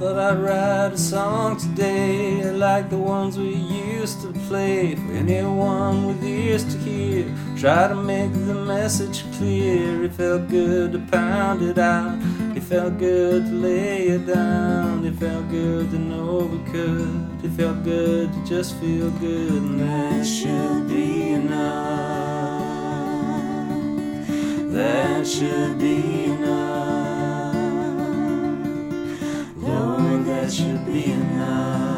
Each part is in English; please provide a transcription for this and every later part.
I'd write a song today like the ones we used to play for anyone with ears to hear. Try to make the message clear. It felt good to pound it out. It felt good to lay it down. It felt good to know we could. It felt good to just feel good, and that should be enough. That should be enough. Should be enough.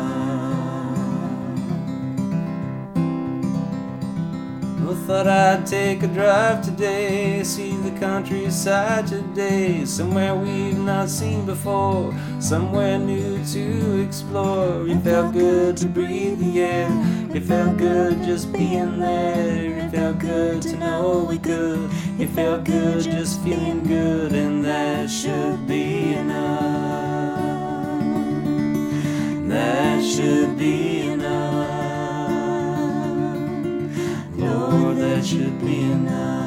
I thought I'd take a drive today, see the countryside today, somewhere we've not seen before, somewhere new to explore. It felt good to breathe the air, it felt good just being there, it felt good to know we could, it felt good just feeling good, and that should be enough. Should be enough. Lord, that should be enough.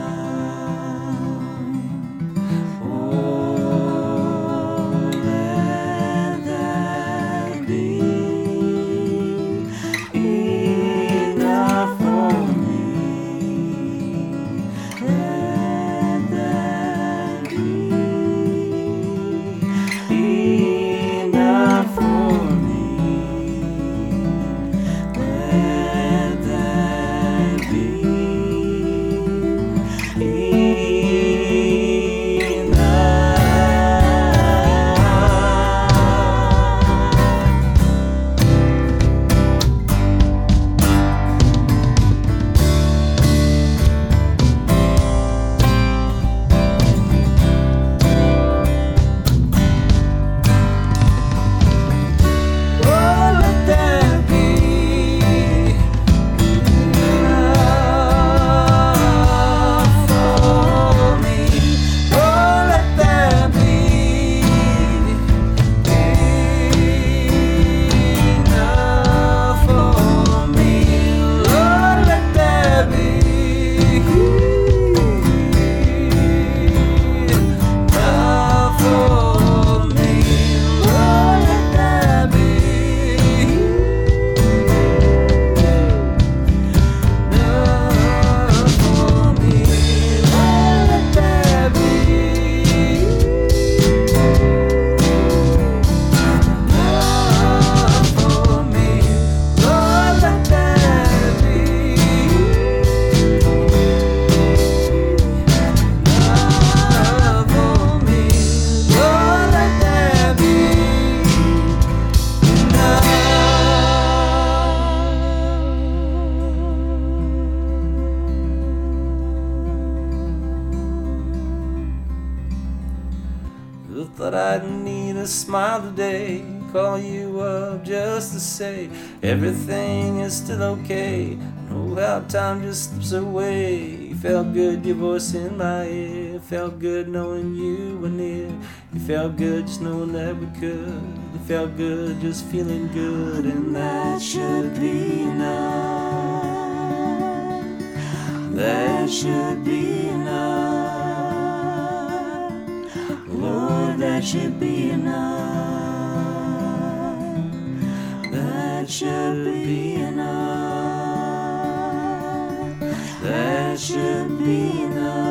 I thought I'd need a smile today, call you up just to say everything is still okay. Oh, how time just slips away. Felt good, your voice in my ear. Felt good knowing you were near. It felt good just knowing that we could. It felt good just feeling good, and that should be enough. That should be enough. That should be enough. That should be enough. That should be enough.